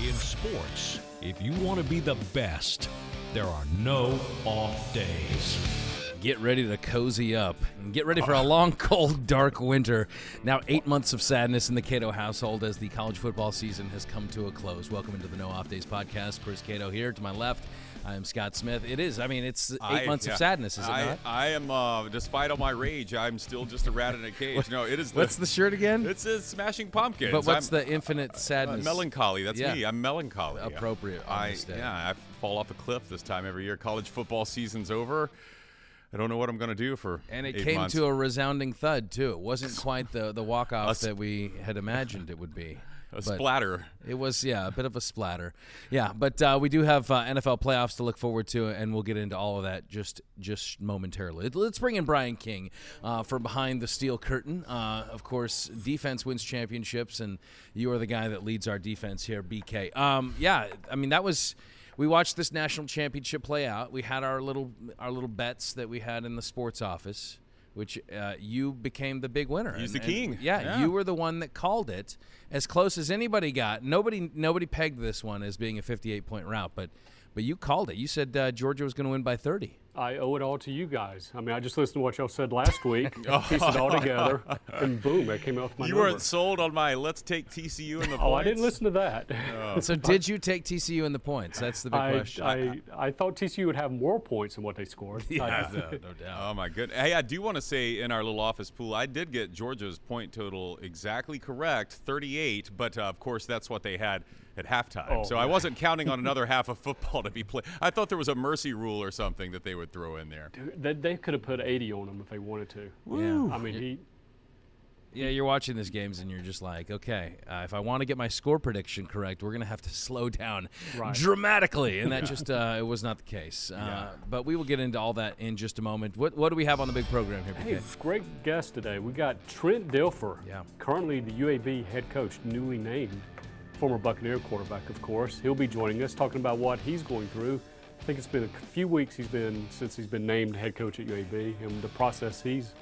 In sports, if you want to be the best, there are no off days. Get ready to cozy up and get ready for a long, cold, dark winter. Now, eight months of sadness in the Cato household as the college football season has come to a close. Welcome into the No Off Days podcast. Chris Cato here to my left. I am Scott Smith. It is. I mean, it's eight I- months yeah. of sadness, is it I, not? I am, uh, despite all my rage, I'm still just a rat in a cage. No, it is. The, What's the shirt again? It says Smashing Pumpkins. But what's I'm, the infinite uh, sadness? melancholy? That's Yeah. me. I'm melancholy. Appropriate on I yeah. I fall off a cliff this time every year. College football season's over. I don't know what I'm going to do for. And it came months. to a resounding thud too. It wasn't quite the the walk off that we had imagined it would be. A But splatter. It was yeah, a bit of a splatter. Yeah, but uh, we do have uh, NFL playoffs to look forward to, and we'll get into all of that just just momentarily. Let's bring in Brian King uh, from behind the steel curtain. Uh, of course, defense wins championships, and you are the guy that leads our defense here, BK. Um, yeah, I mean that was. We watched this national championship play out. We had our little our little bets that we had in the sports office, which uh, you became the big winner. He's And- the king. and- yeah, Yeah. you were the one that called it as close as anybody got. Nobody nobody pegged this one as being a 58 point route, but but you called it. You said uh, Georgia was going to win by 30. I owe it all to you guys. I mean, I just listened to what y'all said last week, pieced it all together, and boom, it came out with my You number. weren't sold on my let's take TCU in the Oh, I didn't listen to that. So did you take TCU in the points? That's the big I, question. I, I thought TCU would have more points than what they scored. yeah, no, no doubt. Oh my goodness! Hey, I do want to say in our little office pool, I did get Georgia's point total exactly correct, 38. But uh, of course, that's what they had at halftime. Oh, so I wasn't counting on another half of football to be played. I thought there was a mercy rule or something that they would throw in there. they, they could have put 80 on him if they wanted to. Yeah. I mean, he. Yeah, you're watching these games and you're just like, okay, uh, if I want to get my score prediction correct, we're going to have to slow down Right. dramatically, and that just uh, it was not the case. Uh, But we will get into all that in just a moment. What what do we have on the big program here? Hey, BK? great guest today. We got Trent Dilfer, Yeah. currently the UAB head coach, newly named, former Buccaneer quarterback, of course. He'll be joining us, talking about what he's going through. I think it's been a few weeks he's been since he's been named head coach at UAB, and the process he's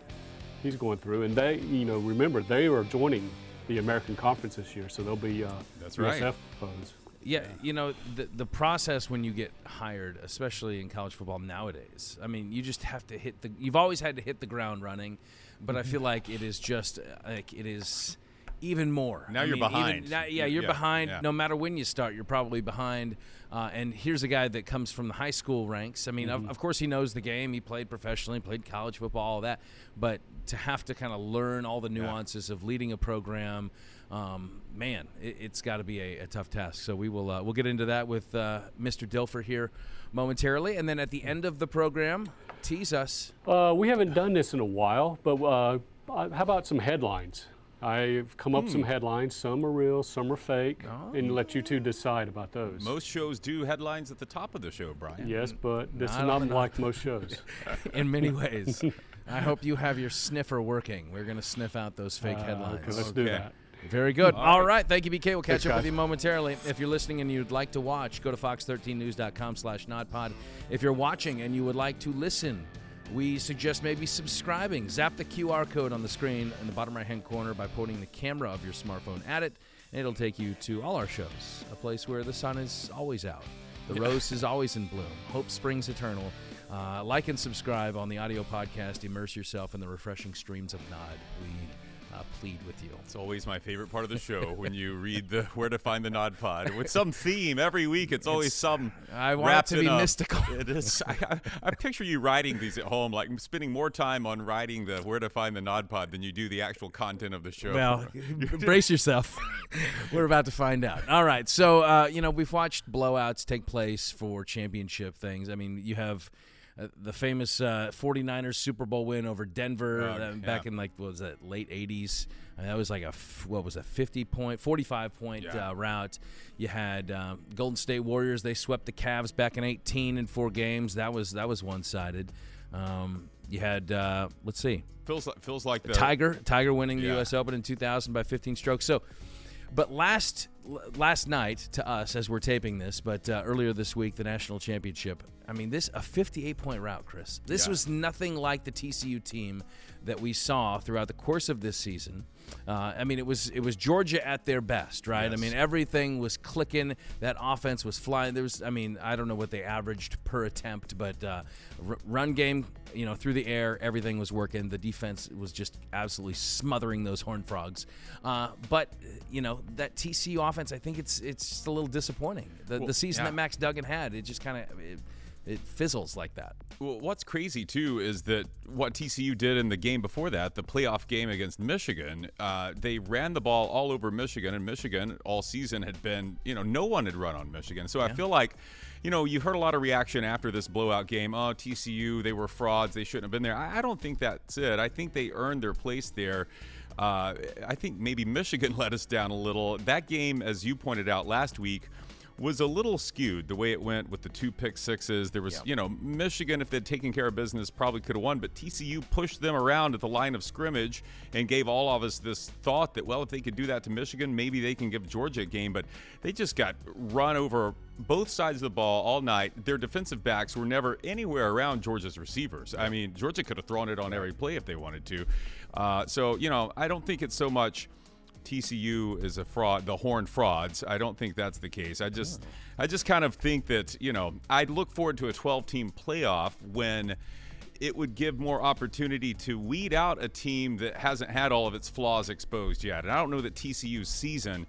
he's going through. And they, you know, remember they are joining the American Conference this year, so they'll be uh, That's right. USF foes. Yeah, you know the the process when you get hired, especially in college football nowadays. I mean, you just have to hit the. You've always had to hit the ground running, but I feel like it is just like it is even more. Now I you're mean, even behind. now- yeah, you're Yeah, behind. yeah. No matter when you start, you're probably behind. Uh, and here's a guy that comes from the high school ranks. I mean, of, of course, he knows the game. He played professionally, played college football, all that. But to have to kind of learn all the nuances of leading a program, um, man, it, it's got to be a, a tough task. So we will uh, we'll get into that with uh, Mr. Dilfer here momentarily, and then at the end of the program, tease us. Uh, we haven't done this in a while, but uh, uh, how about some headlines? I've come up with some headlines. Some are real, some are fake, and let you two decide about those. Most shows do headlines at the top of the show, Brian. Yes, but this Not is not like most shows. In many ways, I hope you have your sniffer working. We're going to sniff out those fake Uh, headlines. okay, let's do that. Very good. All right. Thank you, BK. We'll catch Thanks, up with you momentarily. If you're listening and you'd like to watch, go to fox13news.com slash nodpod. If you're watching and you would like to listen, we suggest maybe subscribing. Zap the QR code on the screen in the bottom right-hand corner by pointing the camera of your smartphone at it, and it'll take you to all our shows, a place where the sun is always out. The rose is always in bloom. Hope springs eternal. Uh, like and subscribe on the audio podcast. Immerse yourself in the refreshing streams of Nod. We uh, plead with you. It's always my favorite part of the show when you read the where to find the Nod Pod with some theme every week. It's always some. I want it to in be a- mystical. It is. I, I, I picture you writing these at home, like spending more time on writing the where to find the Nod Pod than you do the actual content of the show. Well, brace yourself. We're about to find out. All right. So, uh, you know, we've watched blowouts take place for championship things. I mean, you have uh, the famous uh, 49ers Super Bowl win over Denver Oh, uh, back in like what was that late 80s. I mean, that was like a what was a 50 point, 45 point Yeah. uh, route. You had um, Golden State Warriors. They swept the Cavs back in 18 in four games. That was that was one sided. Um, you had uh, let's see, Feels like feels like the Tiger Tiger winning the Yeah. U.S. Open in 2000 by 15 strokes. So, but last last night to us as we're taping this, but uh, earlier this week the national championship. I mean, this a 58 point route, Chris. This Yeah. was nothing like the TCU team that we saw throughout the course of this season. Uh, I mean, it was it was Georgia at their best, right? I mean, everything was clicking. That offense was flying. There was, I mean, I don't know what they averaged per attempt, but uh, r- run game, you know, through the air, everything was working. The defense was just absolutely smothering those Horned Frogs. Uh, but you know, that TCU offense, I think it's it's just a little disappointing. The, Well, the season yeah. that Max Duggan had, it just kind of it, fizzles like that. Well, what's crazy too is that what TCU did in the game before that, the playoff game against Michigan, uh, they ran the ball all over Michigan, and Michigan all season had been, you know, no one had run on Michigan. So I feel like, you know, you heard a lot of reaction after this blowout game. Oh, TCU, they were frauds, they shouldn't have been there. I, I don't think that's it. I think they earned their place there. Uh, I think maybe Michigan let us down a little. That game, as you pointed out last week was a little skewed the way it went with the two pick sixes. There was, you know, Michigan, if they'd taken care of business, probably could have won, but TCU pushed them around at the line of scrimmage and gave all of us this thought that, well, if they could do that to Michigan, maybe they can give Georgia a game. But they just got run over both sides of the ball all night. Their defensive backs were never anywhere around Georgia's receivers. I mean, Georgia could have thrown it on every play if they wanted to. Uh, so, you know, I don't think it's so much. TCU is a fraud, the Horn frauds. I don't think that's the case. I just, I just kind of think that you know, I'd look forward to a 12-team playoff when it would give more opportunity to weed out a team that hasn't had all of its flaws exposed yet. And I don't know that TCU's season,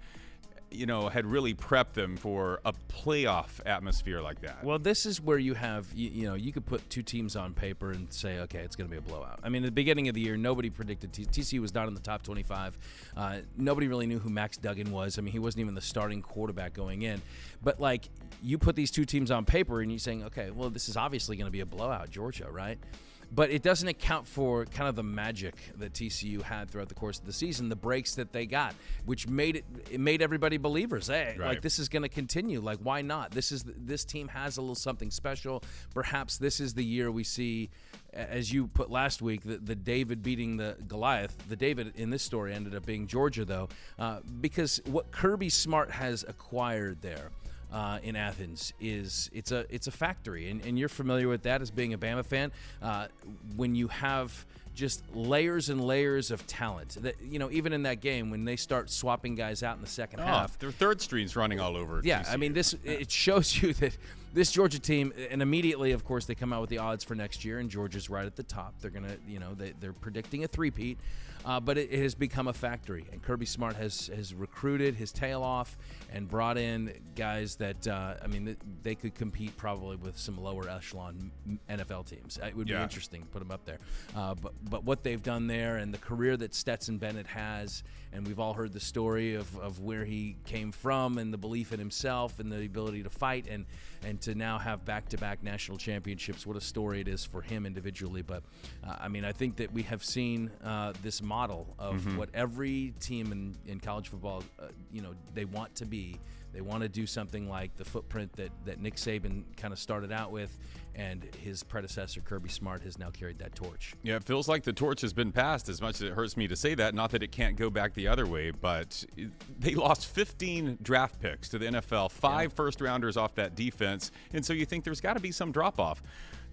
you know, had really prepped them for a playoff atmosphere like that. Well, this is where you have, you, you know, you could put two teams on paper and say, okay, it's going to be a blowout. I mean, at the beginning of the year, nobody predicted T- TCU was not in the top 25. Uh, nobody really knew who Max Duggan was. I mean, he wasn't even the starting quarterback going in. But like, you put these two teams on paper and you're saying, okay, well, this is obviously going to be a blowout, Georgia, right? But it doesn't account for kind of the magic that TCU had throughout the course of the season, the breaks that they got, which made it it made everybody believers. Hey, like this is going to continue. Like why not? This is this team has a little something special. Perhaps this is the year we see, as you put last week, the, the David beating the Goliath. The David in this story ended up being Georgia, though, uh, because what Kirby Smart has acquired there uh, in Athens is it's a it's a factory, and, and you're familiar with that as being a Bama fan. Uh, when you have just layers and layers of talent, that you know, even in that game when they start swapping guys out in the second oh, half, their third string's running all over. yeah, I mean this it shows you that this Georgia team, and immediately, of course, they come out with the odds for next year, and Georgia's right at the top. They're gonna, you know, they, they're predicting a three-peat, uh, but it, it has become a factory, and Kirby Smart has has recruited his tail off and brought in guys that, uh, I mean, they could compete probably with some lower echelon NFL teams. It would be interesting to put them up there, uh, but but what they've done there and the career that Stetson Bennett has, and we've all heard the story of, of where he came from and the belief in himself and the ability to fight and and to now have back-to-back national championships. What a story it is for him individually. But uh, I mean, I think that we have seen uh, this model of what every team in, in college football, uh, you know, they want to be. They want to do something like the footprint that, that Nick Saban kind of started out with, and his predecessor Kirby Smart has now carried that torch. Yeah, it feels like the torch has been passed as much as it hurts me to say that. Not that it can't go back the other way, but they lost 15 draft picks to the NFL, five first rounders off that defense. And so you think there's got to be some drop off.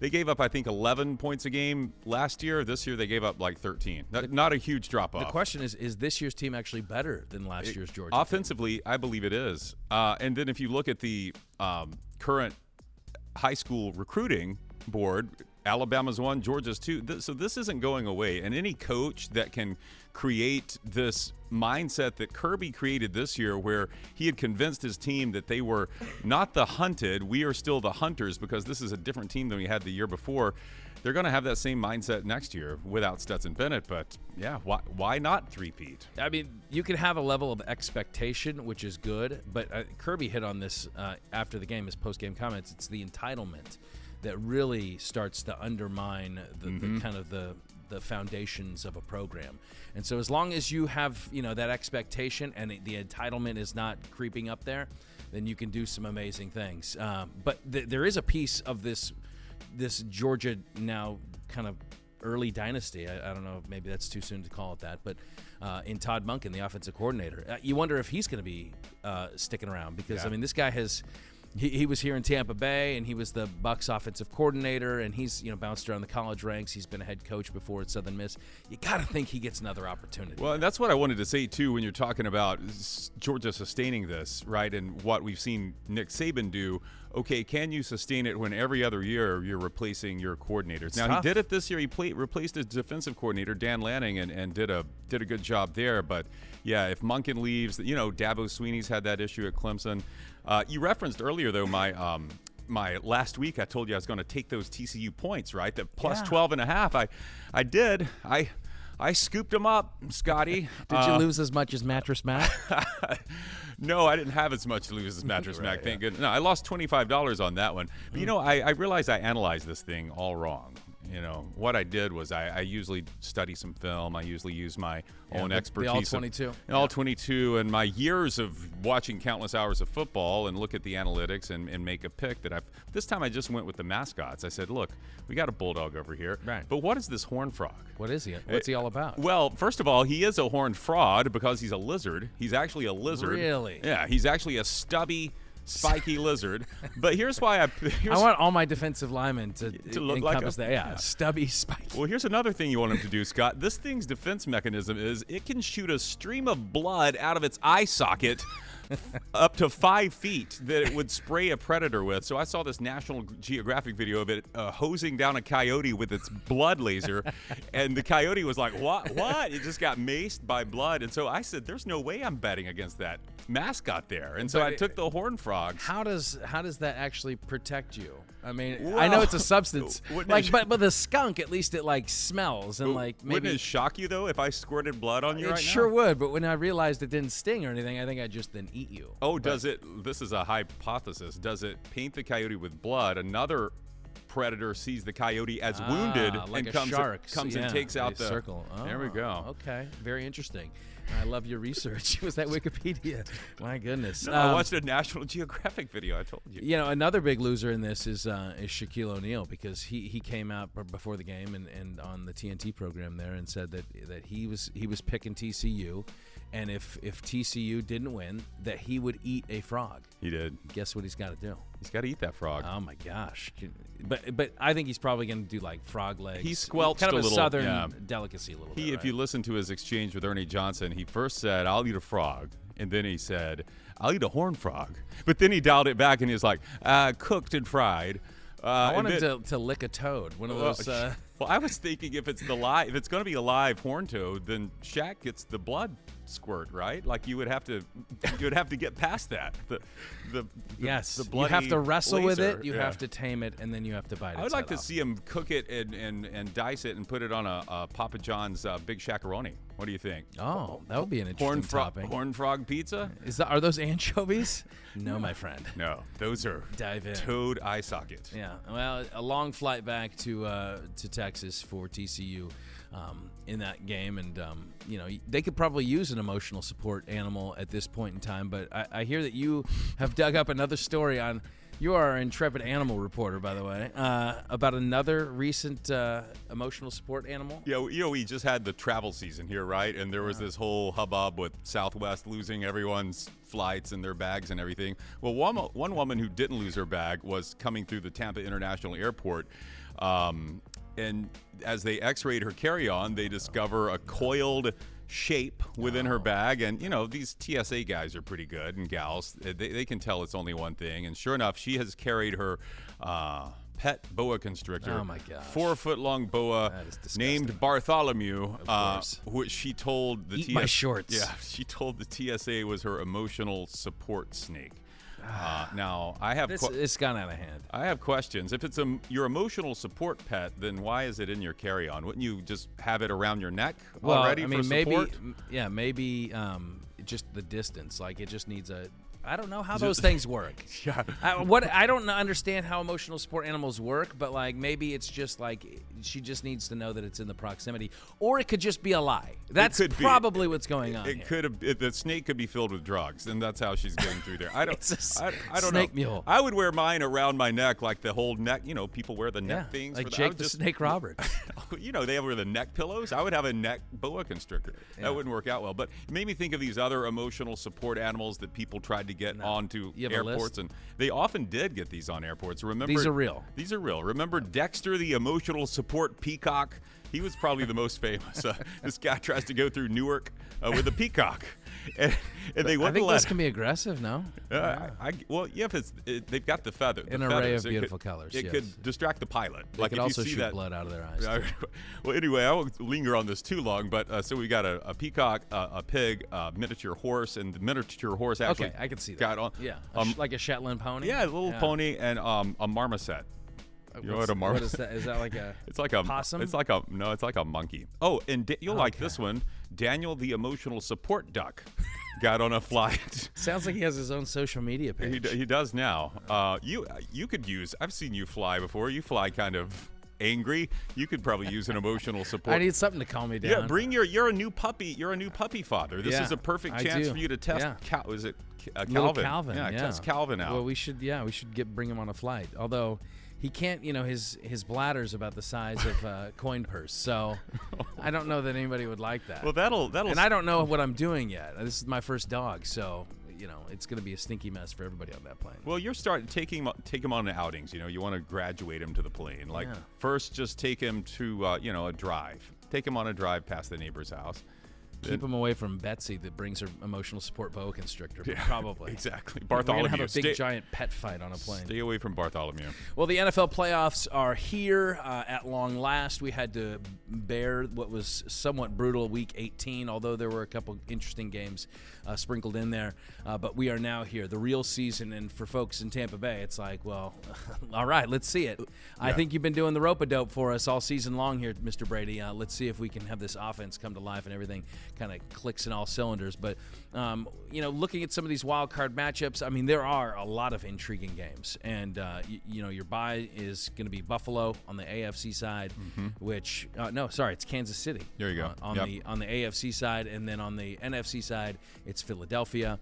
They gave up, I think, 11 points a game last year. This year they gave up like 13. Not, not a huge drop off. The question is: Is this year's team actually better than last year's Georgia? team? Offensively, I believe it is. Uh, and then if you look at the um, current high school recruiting board, Alabama's one, Georgia's two. Th- so this isn't going away. And any coach that can create this mindset that Kirby created this year, where he had convinced his team that they were not the hunted, we are still the hunters because this is a different team than we had the year before. They're going to have that same mindset next year without Stetson Bennett. But yeah, why, why not three-peat? I mean, you can have a level of expectation, which is good, but uh, Kirby hit on this uh, after the game, his post-game comments. It's the entitlement that really starts to undermine the, Mm-hmm. the kind of the the foundations of a program. And so as long as you have, you know, that expectation and the entitlement is not creeping up there, then you can do some amazing things. Um, but th- there is a piece of this this Georgia now kind of early dynasty. I, I don't know, maybe that's too soon to call it that, but uh, in Todd Monken, the offensive coordinator, uh, you wonder if he's going to be uh, sticking around because I mean, this guy has. He, he was here in Tampa Bay, and he was the Bucks offensive coordinator, and he's you know bounced around the college ranks. He's been a head coach before at Southern Miss. You got to think he gets another opportunity. Well, and that's what I wanted to say too when you're talking about Georgia sustaining this, right? And what we've seen Nick Saban do. Okay, can you sustain it when every other year you're replacing your coordinators? now tough. he did it this year. He played, replaced his defensive coordinator Dan Lanning and, and did a did a good job there. But yeah, if Monken leaves, you know Dabo Swinney's had that issue at Clemson. Uh, you referenced earlier though my. Um, my last week I told you I was going to take those TCU points, right? The plus Yeah. 12 and a half. I I did. I I scooped them up, Scotty. Did you Uh, lose as much as Mattress Matt? no, I didn't have as much to lose as Mattress Mac. Thank goodness. No, I lost twenty five dollars on that one. But Mm. you know, I, I realized I analyzed this thing all wrong. You know, what I did was I, I usually study some film. I usually use my Yeah, own the- the expertise. all of- 22. the all 22 and my years of watching countless hours of football and look at the analytics and, and make a pick that I've. This time I just went with the mascots. I said, look, we got a bulldog over here. Right. But what is this horn frog? what is he? Uh, What's he all about? Well, first of all, he is a horned fraud because he's a lizard. He's actually a lizard. Really? Yeah, he's actually a stubby, spiky lizard. But here's why I. Here's, I want all my defensive linemen to, To look like a- that. Yeah, yeah. stubby, spiky. well, here's another thing you want him to do, Scott. This thing's defense mechanism is it can shoot a stream of blood out of its eye socket up to five feet that it would spray a predator with. So I saw this National Geographic video of it uh, hosing down a coyote with its blood laser, and the coyote was like, "What? What?" It just got maced by blood, and so I said, "There's no way I'm betting against that mascot there." And so But I took the horn frogs. How does how does that actually protect you? I mean, I know it's a substance, wouldn't like, but but the skunk at least it like smells and like Wouldn't maybe it shock you though if I squirted blood on you it right sure now? would. But when I realized it didn't sting or anything, I think I just then eat you. Oh, does it? This is a hypothesis. Does it paint the coyote with blood? Another predator sees the coyote as wounded Ah, like and comes shark. comes Yeah, and takes out the circle. There we Oh, go. Okay, very interesting. I love your research. Was that Wikipedia? My goodness. No, I Um, watched a National Geographic video. I told you. You know, another big loser in this is uh, is Shaquille O'Neal because he, he came out before the game and, and on the TNT program there and said that that he was he was picking TCU, and if if TCU didn't win, that he would eat a frog. He did. Guess what he's got to do? He's got to eat that frog. Oh my gosh! But but I think he's probably going to do like frog legs. He squelched kind of a little, southern yeah. delicacy a little he, bit. if you listen to his exchange with Ernie Johnson, he first said, "I'll eat a frog," and then he said, "I'll eat a horn frog." But then he dialed it back and he was like, uh, "Cooked and fried." Uh, I wanted to, to lick a toad. One of Well, those. Uh, well, I was thinking if it's the live, if it's going to be a live horn toad, then Shaq gets the blood squirt, right? Like you would have to, you would have to get past that. The, the, the yes, the you have to wrestle with it. You yeah. have to tame it, and then you have to bite it. I would like to see him cook it and, and, and dice it and put it on a, a Papa John's uh, Big Shaq-a-Roni. What do you think? Oh, that would be an interesting Horn frog, topping. horn frog pizza? Is that are those anchovies? no, my friend. No, those are Dive in. toad eye socket. Yeah, well, a long flight back to uh, to Texas for TCU um, in that game, and um, you know they could probably use an emotional support animal at this point in time. But I, I hear that you have dug up another story on. You are an intrepid animal reporter, by the way, uh, about another recent uh, emotional support animal. Yeah, you know, we just had the travel season here, right? And there was this whole hubbub with Southwest losing everyone's flights and their bags and everything. Well, one, one woman who didn't lose her bag was coming through the Tampa International Airport. Um, and as they x rayed her carry on, they discover a coiled shape within her bag. And, you know, these TSA guys are pretty good and gals. They, they can tell it's only one thing. And sure enough, she has carried her. Uh, Pet boa constrictor. Oh, my gosh. Four foot long boa That is disgusting. named Bartholomew, uh, which she told the Eat TSA. my shorts. Yeah, she told the TSA was her emotional support snake. Uh, now I have This, it's gone out of hand. I have questions. If it's a, your emotional support pet, then why is it in your carry-on? Wouldn't you just have it around your neck Well, already I mean, for maybe, support? m- yeah, maybe um, just the distance. Like it just needs a I don't know how those things work. Yeah. I, what I don't understand how emotional support animals work, but like maybe it's just like she just needs to know that it's in the proximity, or it could just be a lie. That's could be. probably what's going on. It here. could have. It, the snake could be filled with drugs, and that's how she's getting through there. I don't. It's a I, I don't snake know. mule. I would wear mine around my neck, like the whole neck. You know, people wear the Yeah, neck things. like the, Jake the just- Snake Roberts. you know, they have wear the neck pillows. I would have a neck boa constrictor. Yeah. That wouldn't work out well. But it made me think of these other emotional support animals that people tried to get onto You have a airports, and they often did get these on airports. Remember, These are real. These are real. Remember Dexter, the emotional support peacock. He was probably the most famous. Uh, this guy tries to go through Newark uh, with a peacock, and, and they I think this can be aggressive. No, Uh, I, I- well, yeah, if it's it, they've got the feather, the An array feathers. of It could- beautiful colors, It yes. could distract the pilot. they like could if also you see shoot that, blood out of their eyes. Yeah, too. well, anyway, I won't linger on this too long, but uh, so we got a, a peacock, uh, a pig, a miniature horse, and the miniature horse actually Okay, I can see that. got on. Yeah, um, like a Shetland pony. yeah, a little pony and um, a marmoset. You know What's- what a mar- What is that? Is that like a? It's like a possum? It's like a no. It's like a monkey. Oh, and da- you'll like Okay. this one. Daniel, the emotional support duck, got on a flight. Sounds like he has his own social media He, page. d- he does now. Uh, you you could use. I've seen you fly before. You fly kind of angry. You could probably use an emotional support. I need something to calm me down. yeah, bring your. You're a new puppy. You're a new puppy father. This Yeah, is a perfect chance for you to test. Yeah. Cal, is it uh, Little Calvin? Calvin. Yeah, test Calvin out. Well, we should. Yeah, we should get bring him on a flight. Although he can't. You know, his his bladder's about the size of a coin purse. So I don't know that anybody would like that. well, that'll that'll. and I don't know what I'm doing yet. This is my first dog, so you know it's going to be a stinky mess for everybody on that plane. Well, you're starting taking him- take him on outings. You know, you want to graduate him to the plane. Like Yeah. first, just take him to uh, you know a drive. Take him on a drive past the neighbor's house. Keep him away from Betsy that brings her emotional support boa constrictor. Probably. Exactly. Bartholomew. We're gonna have a big stay, giant pet fight on a plane. stay away from Bartholomew. Well, the NFL playoffs are here uh, at long last. We had to bear what was somewhat brutal week 18, although there were a couple interesting games uh, sprinkled in there. Uh, but we are now here, the real season. And for folks in Tampa Bay, it's like, well, all right, let's see it. I think you've been doing the rope a dope for us all season long here, Mr. Brady. Uh, let's see if we can have this offense come to life and everything kind of clicks in all cylinders. But, um, you know, looking at some of these wild card matchups, I mean, there are a lot of intriguing games. And, uh, you, you know, your bye is going to be Buffalo on the AFC side, which, uh, no, sorry, it's Kansas City. Mm-hmm. There you go. on Yep. the on the AFC side, and then on the NFC side, it's Philadelphia.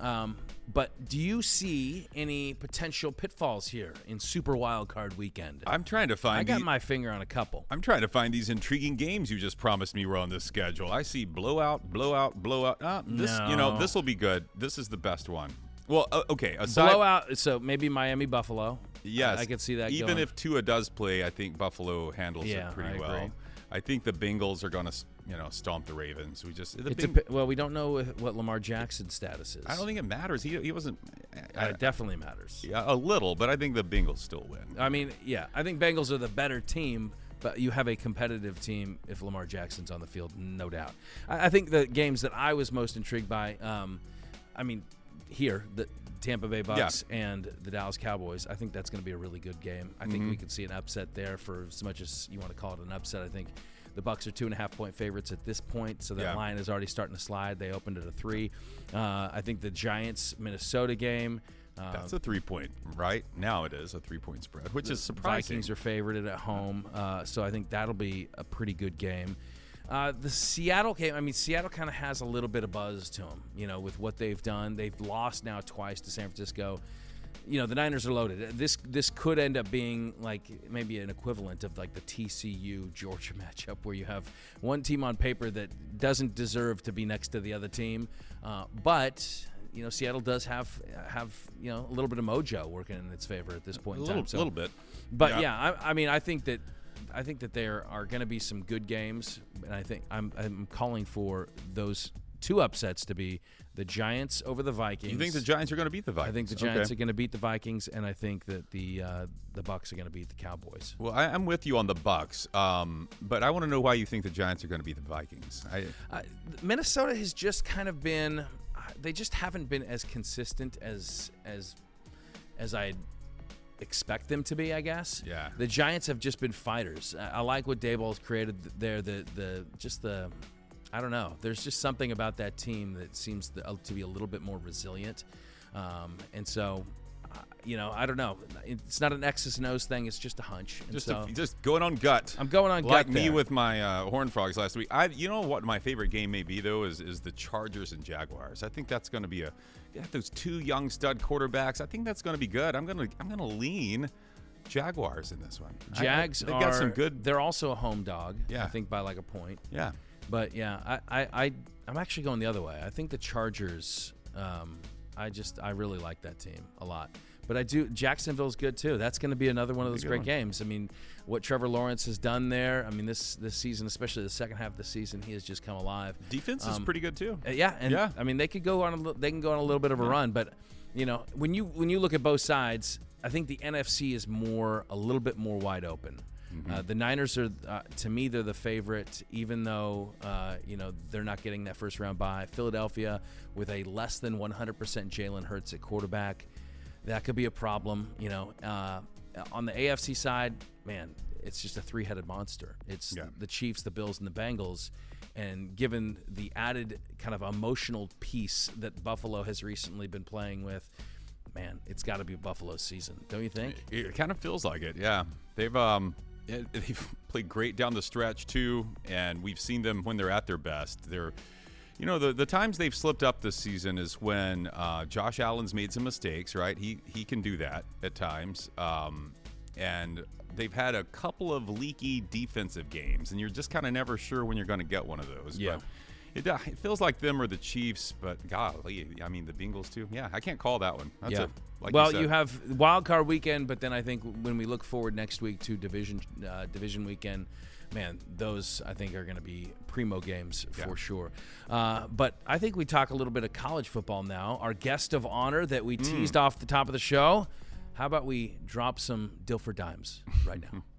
Um, but do you see any potential pitfalls here in Super Wild Card Weekend? I'm trying to find. I got the- my finger on a couple. I'm trying to find these intriguing games you just promised me were on this schedule. I see blowout, blowout, blowout. Ah, this, you know, this will be good. This is the best one. Well, uh, okay. Aside, Blowout. So maybe Miami Buffalo. Yes, I, I could see that. Even going. if Tua does play, I think Buffalo handles Yeah, it pretty I well. I think the Bengals are going to, you know, stomp the Ravens. We just the depe- well, we don't know what Lamar Jackson's status is. I don't think it matters. He, he wasn't I, Uh, it definitely matters. yeah, a little, but I think the Bengals still win. I mean, yeah, I think Bengals are the better team, but you have a competitive team if Lamar Jackson's on the field, no doubt. I, I think the games that I was most intrigued by, um, I mean, here the Tampa Bay Bucks and the Dallas Cowboys. I think that's going to be a really good game. I think we could see an upset there for as much as you want to call it an upset. I think. The Bucks are two and a half point favorites at this point, so that Yeah. line is already starting to slide. They opened at a three. Uh, I think the Giants Minnesota game. Uh, That's a three point, right? Now it is a three point spread, which is surprising. Vikings are favored at home, uh, so I think that'll be a pretty good game. Uh, the Seattle game, I mean, Seattle kind of has a little bit of buzz to them, you know, with what they've done. They've lost now twice to San Francisco. You know, the Niners are loaded. This this could end up being like maybe an equivalent of like the TCU Georgia matchup, where you have one team on paper that doesn't deserve to be next to the other team, uh, but you know, Seattle does have have you know a little bit of mojo working in its favor at this point a in little, time. So- little bit. but Yeah. yeah, I, I mean, I think that I think that there are going to be some good games, and I think I'm I'm calling for those two upsets to be the Giants over the Vikings. You think the Giants are going to beat the Vikings? I think the Giants Okay. are going to beat the Vikings, and I think that the uh, the Bucks are going to beat the Cowboys. Well, I, I'm with you on the Bucks, um, but I want to know why you think the Giants are going to beat the Vikings. I, Uh, Minnesota has just kind of been uh, they just haven't been as consistent as as as I expect them to be, I guess. Yeah. The Giants have just been fighters. I, I like what Daboll's created there. The the just the I don't know. There's just something about that team that seems uh, to be a little bit more resilient. Um, and so, uh, you know, I don't know. It's not an X's and O's thing. It's just a hunch. And Just, so a, just going on gut. I'm going on like gut me there. with my uh, Horn Frogs last week. I, you know what, my favorite game may be though is is the Chargers and Jaguars. I think that's going to be a got those two young stud quarterbacks. I think that's going to be good. I'm gonna I'm gonna lean Jaguars in this one. I- I- Jags they've are. got some good. They're also a home dog. Yeah. I think by like a point. Yeah, But yeah, I, I, I I'm actually going the other way. I think the Chargers. Um, I just I really like that team a lot. But I do Jacksonville's good too. That's going to be another one of those great one. games. I mean, what Trevor Lawrence has done there. I mean, this this season, especially the second half of the season, he has just come alive. defense is Um, pretty good too. Uh, yeah, and Yeah. I mean they could go on a they can go on a little bit of a run, but you know when you when you look at both sides, I think the NFC is more a little bit more wide open. Uh, the Niners are uh, to me they're the favorite, even though uh, you know they're not getting that first round bye. Philadelphia with a less than 100% Jalen Hurts at quarterback, that could be a problem. You know, uh, on the AFC side, man, it's just a three-headed monster. It's Yeah. the Chiefs, the Bills, and the Bengals. And given the added kind of emotional piece that Buffalo has recently been playing with, man, it's got to be Buffalo's season, don't you think? It, it kind of feels like it. Yeah, they've um, they've played great down the stretch too, and we've seen them when they're at their best. They're, you know, the the times they've slipped up this season is when uh, Josh Allen's made some mistakes. Right, he he can do that at times. Um, and they've had a couple of leaky defensive games, and you're just kind of never sure when you're going to get one of those. Yeah. But it, uh, it feels like them or the Chiefs, but golly, I mean the Bengals too. Yeah, I can't call that one. That's yeah. a, like well, you, said. have wild card weekend, but then I think when we look forward next week to division uh, division weekend, man, those I think are going to be primo games for Yeah. sure. Uh, but I think we talk a little bit of college football now. Our guest of honor that we teased off the top of the show. How about we drop some Dilfer dimes right now?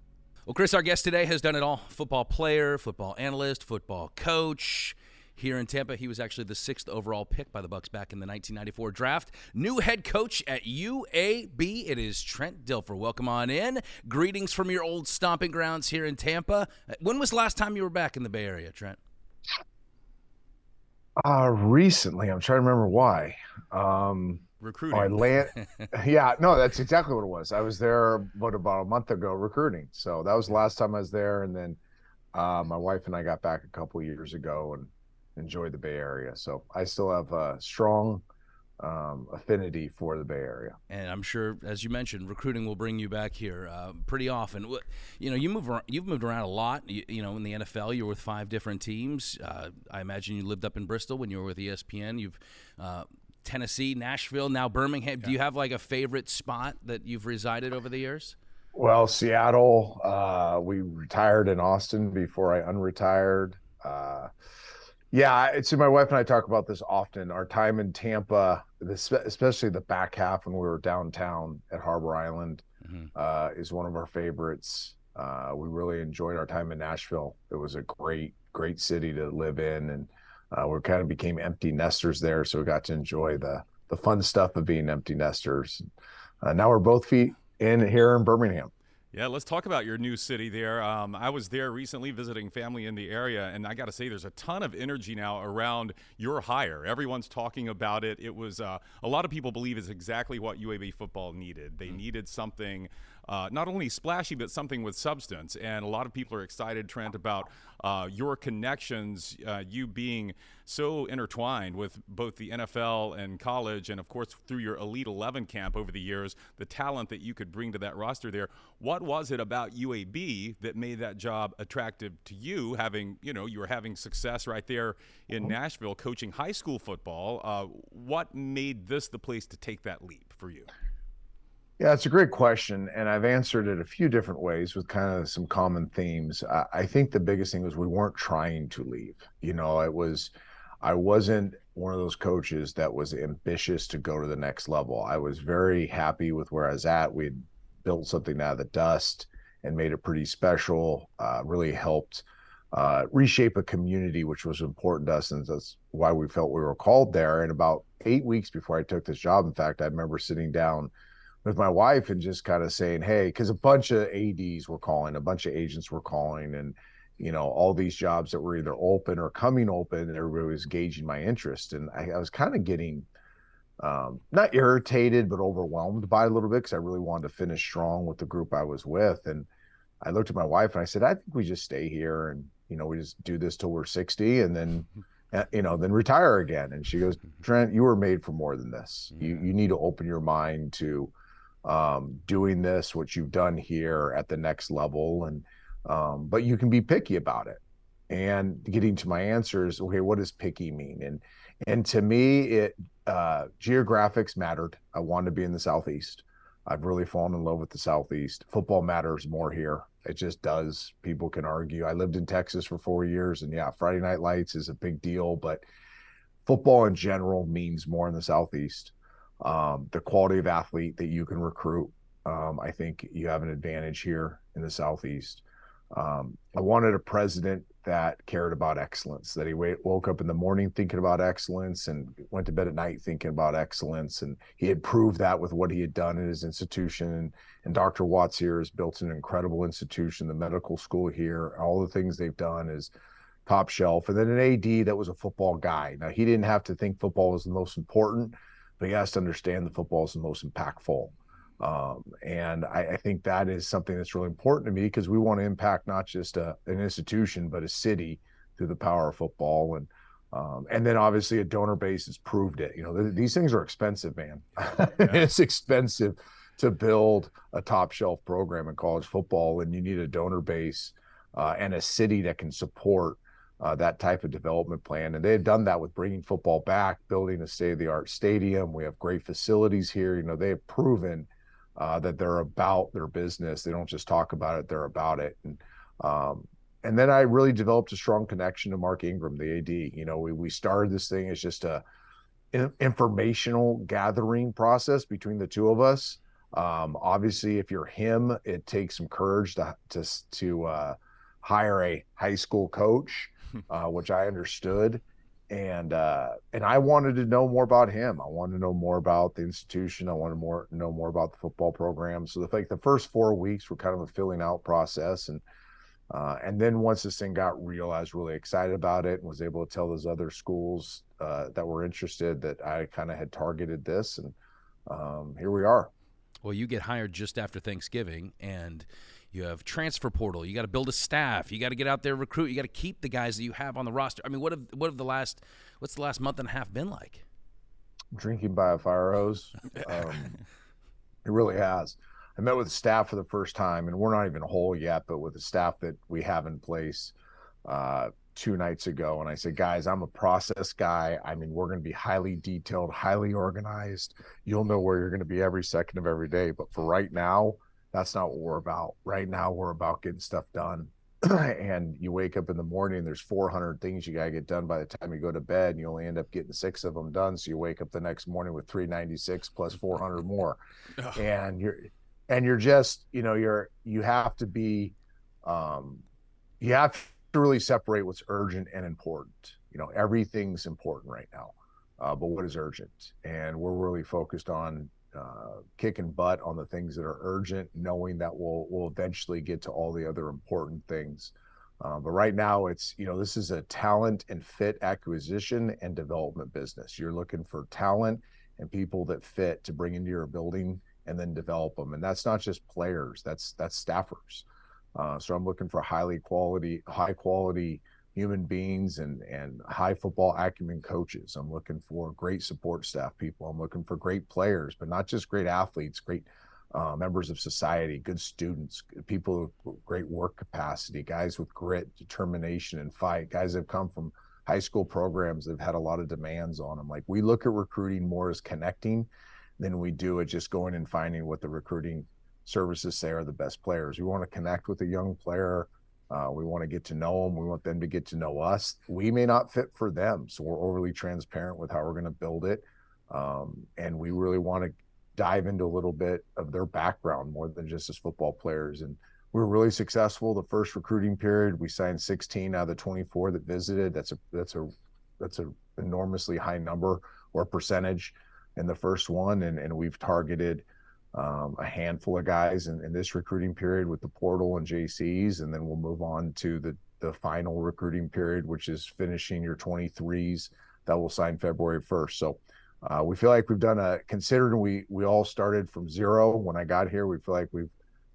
Well, Chris, our guest today has done it all football player, football analyst, football coach. Here in Tampa, he was actually the sixth overall pick by the Bucks back in the 1994 draft. New head coach at UAB. It is Trent Dilfer. Welcome on in. Greetings from your old stomping grounds here in Tampa. Uh, When was the last time you were back in the Bay Area, Trent? Uh recently, I'm trying to remember why. Um, recruiting. oh, I land. yeah, no, that's exactly what it was. I was there about about a month ago recruiting. So that was the last time I was there, and then uh, my wife and I got back a couple years ago and enjoyed the Bay Area. So I still have a strong um, affinity for the Bay Area. and I'm sure, as you mentioned, recruiting will bring you back here uh, pretty often. You know, you move, ar- you've moved around a lot. You, you know, in the NFL, you're with five different teams. Uh, I imagine you lived up in Bristol when you were with ESPN. You've uh, Tennessee, Nashville, now Birmingham. Do you have like a favorite spot that you've resided over the years? Well, Seattle. Uh, we retired in Austin before I unretired. Yeah, it's my wife and I talk about this often. Our time in Tampa, especially the back half when we were downtown at Harbor Island, Mhm. uh, is one of our favorites. Uh, we really enjoyed our time in Nashville. It was a great, great city to live in, and uh, we kind of became empty nesters there. So we got to enjoy the the fun stuff of being empty nesters. Uh, now we're both feet in here in Birmingham. Yeah, let's talk about your new city there. Um, I was there recently visiting family in the area, and I got to say, there's a ton of energy now around your hire. Everyone's talking about it. It was uh, a lot of people believe is exactly what UAB football needed. They needed something uh, not only splashy, but something with substance. And a lot of people are excited, Trent, about uh, your connections, uh, you being so intertwined with both the NFL and college, and of course through your Elite 11 camp over the years, the talent that you could bring to that roster there. What was it about UAB that made that job attractive to you? Having you know you were having success right there in Nashville, coaching high school football. Uh, what made this the place to take that leap for you? Yeah, it's a great question, and I've answered it a few different ways with kind of some common themes. I, think the biggest thing was we weren't trying to leave. You know, it was, I wasn't one of those coaches that was ambitious to go to the next level. I was very happy with where I was at. We'd built something out of the dust and made it pretty special. Uh, really helped uh, reshape a community, which was important to us, and that's why we felt we were called there. And about eight weeks before I took this job, in fact, I remember sitting down with my wife and just kind of saying, hey, because a bunch of ADs were calling, a bunch of agents were calling, and you know, all these jobs that were either open or coming open, and everybody was gauging my interest. And I, I was kind of getting um, not irritated, but overwhelmed by a little bit because I really wanted to finish strong with the group I was with. And I looked at my wife and I said, I think we just stay here and, you know, we just do this till we're 60 and then, uh, you know, then retire again. And she goes, Trent, you were made for more than this. You, you need to open your mind to um, doing this, what you've done here at the next level. And, um, but you can be picky about it. And getting to my answers, okay, what does picky mean? And, and to me, it uh, geographics mattered. I wanted to be in the Southeast. I've really fallen in love with the Southeast. Football matters more here. It just does. People can argue. I lived in Texas for four years, and yeah, Friday Night Lights is a big deal, but football in general means more in the Southeast. Um, the quality of athlete that you can recruit, um, I think you have an advantage here in the Southeast. Um, I wanted a president that cared about excellence, that he woke up in the morning thinking about excellence and went to bed at night thinking about excellence. And he had proved that with what he had done in his institution. And Dr. Watts here has built an incredible institution, the medical school here, all the things they've done is top shelf. And then an AD that was a football guy. Now, he didn't have to think football was the most important, but he has to understand the football is the most impactful. Um, and I, I, think that is something that's really important to me because we want to impact not just a, an institution but a city through the power of football and um, and then obviously a donor base has proved it. You know th- these things are expensive, man. Yeah. it's expensive to build a top shelf program in college football, and you need a donor base uh, and a city that can support uh, that type of development plan. And they had done that with bringing football back, building a state of the art stadium. We have great facilities here. You know, they have proven uh, that they're about their business. They don't just talk about it; they're about it. And um, and then I really developed a strong connection to Mark Ingram, the AD. You know, we we started this thing as just a informational gathering process between the two of us. Um, obviously, if you're him, it takes some courage to to to uh, hire a high school coach, uh, which I understood and uh, and I wanted to know more about him. I wanted to know more about the institution. I wanted more know more about the football program. So the like the first four weeks were kind of a filling out process, and uh, and then once this thing got real, I was really excited about it and was able to tell those other schools uh, that were interested that I kind of had targeted this, and um, here we are. Well, you get hired just after Thanksgiving, and you have transfer portal. You got to build a staff. You got to get out there recruit. You got to keep the guys that you have on the roster. I mean, what have what have the last what's the last month and a half been like? Drinking by a fire hose. Um, it really has. I met with the staff for the first time, and we're not even whole yet, but with the staff that we have in place uh, two nights ago. And I said, guys, I'm a process guy. I mean, we're going to be highly detailed, highly organized. You'll know where you're going to be every second of every day. But for right now, that's not what we're about. Right now, we're about getting stuff done. and you wake up in the morning, there's 400 things you got to get done by the time you go to bed, and you only end up getting six of them done. So you wake up the next morning with 396 plus 400 more. and you're, and you're just, you know, you're, you have to be, um, you have to really separate what's urgent and important. You know, everything's important right now. Uh, but what is urgent? And we're really focused on uh, kicking butt on the things that are urgent, knowing that we'll we'll eventually get to all the other important things. Uh, but right now, it's you know this is a talent and fit acquisition and development business. You're looking for talent and people that fit to bring into your building and then develop them. And that's not just players; that's that's staffers. Uh, so I'm looking for highly quality, high quality human beings and and high football acumen coaches. I'm looking for great support staff people. I'm looking for great players, but not just great athletes, great uh, members of society, good students, people with great work capacity, guys with grit, determination, and fight. Guys that have come from high school programs that have had a lot of demands on them. Like we look at recruiting more as connecting than we do at just going and finding what the recruiting services say are the best players. We want to connect with a young player uh, we want to get to know them. We want them to get to know us. We may not fit for them, so we're overly transparent with how we're going to build it, um, and we really want to dive into a little bit of their background more than just as football players. And we were really successful the first recruiting period. We signed 16 out of the 24 that visited. That's a that's a that's a enormously high number or percentage in the first one, and and we've targeted um, a handful of guys in, in, this recruiting period with the portal and JCs, and then we'll move on to the the final recruiting period, which is finishing your 23s that will sign February 1st. So Uh, we feel like we've done a considering we we all started from zero when I got here. We feel like we've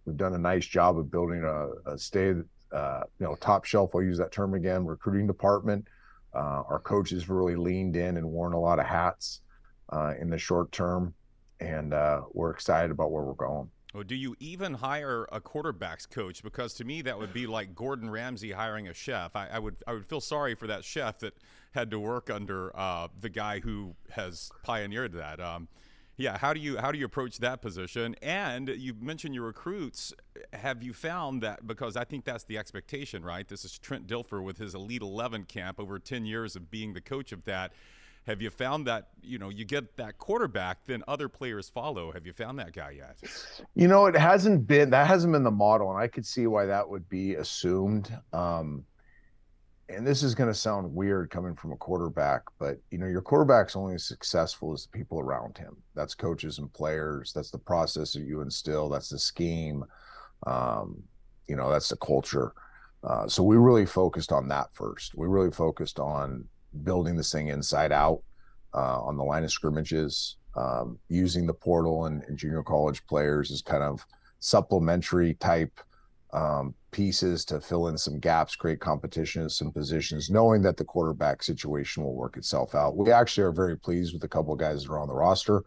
we've done a nice job of building a, a stay uh, you know top shelf. I'll use that term again. Recruiting department. Uh, our coaches really leaned in and worn a lot of hats uh, in the short term, and uh, we're excited about where we're going. Well, do you even hire a quarterbacks coach? Because to me, that would be like Gordon Ramsay hiring a chef. I, I would I would feel sorry for that chef that had to work under uh, the guy who has pioneered that. Um, yeah, how do you how do you approach that position? And you mentioned your recruits. Have you found that because I think that's the expectation, right? This is Trent Dilfer with his Elite Eleven camp over ten years of being the coach of that have you found that you know you get that quarterback, then other players follow? Have you found that guy yet? You know, it hasn't been that hasn't been the model, and I could see why that would be assumed. Um, and this is going to sound weird coming from a quarterback, but you know, your quarterback's only as successful as the people around him. That's coaches and players. That's the process that you instill. That's the scheme. Um, you know, that's the culture. Uh, so we really focused on that first. We really focused on building this thing inside out uh, on the line of scrimmages, um, using the portal and, and, junior college players as kind of supplementary type um, pieces to fill in some gaps, create competition in some positions, knowing that the quarterback situation will work itself out. We actually are very pleased with a couple of guys that are on the roster.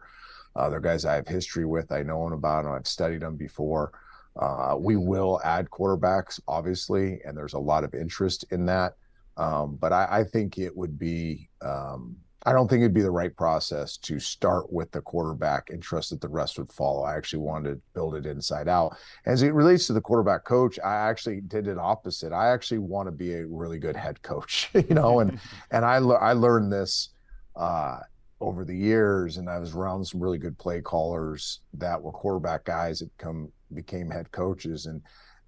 Uh, they're guys I have history with. I know them about them. I've studied them before. Uh, we will add quarterbacks, obviously, and there's a lot of interest in that. Um, but I, I, think it would be, um, I don't think it'd be the right process to start with the quarterback and trust that the rest would follow. I actually wanted to build it inside out. As it relates to the quarterback coach, I actually did it opposite. I actually want to be a really good head coach, you know, and and I I learned this uh, over the years, and I was around some really good play callers that were quarterback guys that come became head coaches, and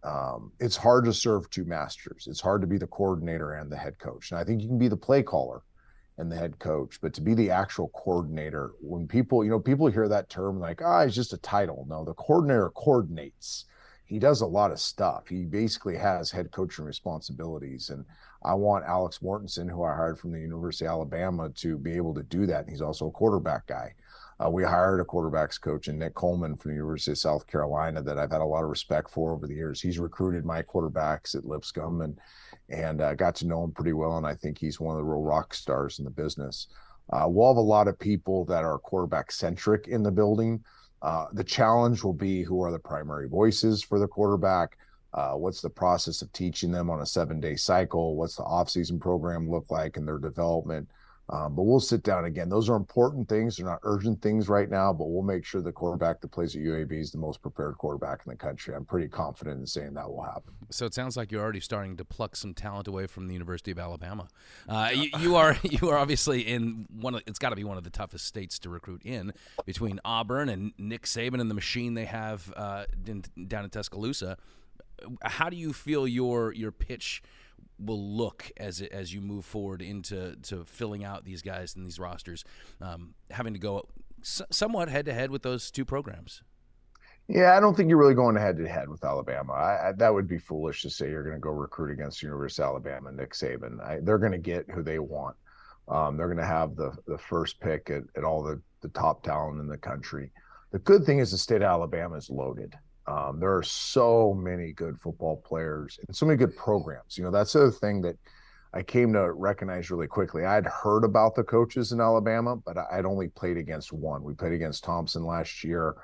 um, it's hard to serve two masters. It's hard to be the coordinator and the head coach. And I think you can be the play caller and the head coach, but to be the actual coordinator, when people, you know, people hear that term like, ah, oh, it's just a title. No, the coordinator coordinates. He does a lot of stuff. He basically has head coaching responsibilities. And I want Alex Mortensen, who I hired from the University of Alabama, to be able to do that. And he's also a quarterback guy. Uh, we hired a quarterbacks coach in Nick Coleman from the University of South Carolina that I've had a lot of respect for over the years. He's recruited my quarterbacks at Lipscomb and and uh, got to know him pretty well. And I think he's one of the real rock stars in the business. Uh, we'll have a lot of people that are quarterback centric in the building. Uh, the challenge will be who are the primary voices for the quarterback. Uh, what's the process of teaching them on a seven day cycle? What's the offseason program look like in their development? Um, but we'll sit down again. Those are important things. They're not urgent things right now, but we'll make sure the quarterback that plays at UAB is the most prepared quarterback in the country. I'm pretty confident in saying that will happen. So it sounds like you're already starting to pluck some talent away from the University of Alabama. Uh, you, you, are you are obviously in one. Of, it's got to be one of the toughest states to recruit in between Auburn and Nick Saban and the machine they have uh, in, down in Tuscaloosa. How do you feel your your pitch? Will look as as you move forward into to filling out these guys and these rosters, um, having to go somewhat head to head with those two programs. Yeah, I don't think you're really going head to head with Alabama. I, I, that would be foolish to say you're going to go recruit against University of Alabama, Nick Saban. I, they're going to get who they want. Um, they're going to have the the first pick at, at all the the top talent in the country. The good thing is the state of Alabama is loaded. Um, there are so many good football players and so many good programs. You know, that's the thing that I came to recognize really quickly. I'd heard about the coaches in Alabama, but I'd only played against one. We played against Thompson last year.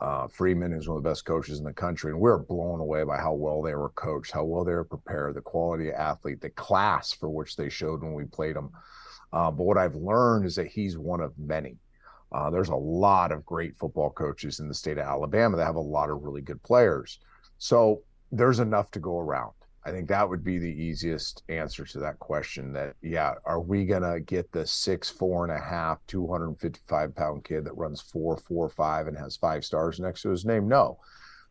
Uh, Freeman is one of the best coaches in the country, and we were blown away by how well they were coached, how well they were prepared, the quality of athlete, the class for which they showed when we played them. Uh, but what I've learned is that he's one of many. Uh, there's a lot of great football coaches in the state of Alabama that have a lot of really good players. So there's enough to go around. I think that would be the easiest answer to that question. That, yeah, are we going to get the six, four and a half, 255 pound kid that runs four, four, five and has five stars next to his name? No.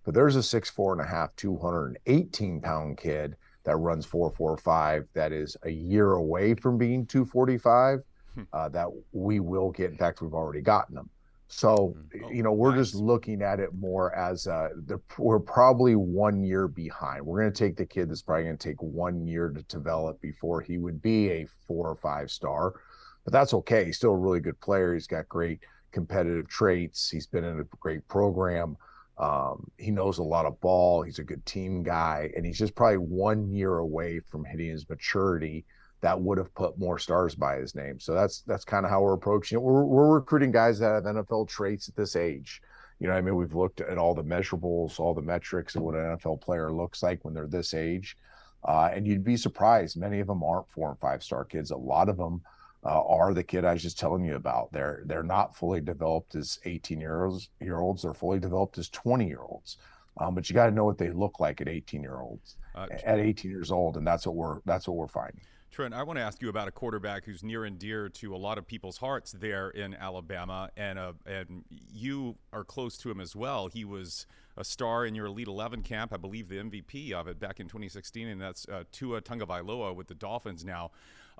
But there's a six, four and a half, 218 pound kid that runs four, four, five that is a year away from being 245 Hmm. Uh, that we will get. In fact, we've already gotten them. So, hmm. oh, you know, we're nice. just looking at it more as uh, the, we're probably one year behind. We're going to take the kid that's probably going to take one year to develop before he would be a four or five star. but that's okay. He's still a really good player. He's got great competitive traits. He's been in a great program. Um, he knows a lot of ball. He's a good team guy, and he's just probably one year away from hitting his maturity that would have put more stars by his name. So that's that's kind of how we're approaching it. We're we're recruiting guys that have NFL traits at this age. You know, I mean, we've looked at all the measurables, all the metrics of what an NFL player looks like when they're this age, uh, and you'd be surprised. Many of them aren't four and five star kids. A lot of them uh, are the kid I was just telling you about. They're they're not fully developed as 18 years year olds. They're fully developed as 20 year olds. Um, but you got to know what they look like at 18 year olds, uh, at 18 years old, and that's what we're that's what we're finding. Trent, I want to ask you about a quarterback who's near and dear to a lot of people's hearts there in Alabama, and uh, and you are close to him as well. He was a star in your Elite 11 camp, I believe the MVP of it back in 2016, and that's uh, Tua Tagovailoa with the Dolphins now.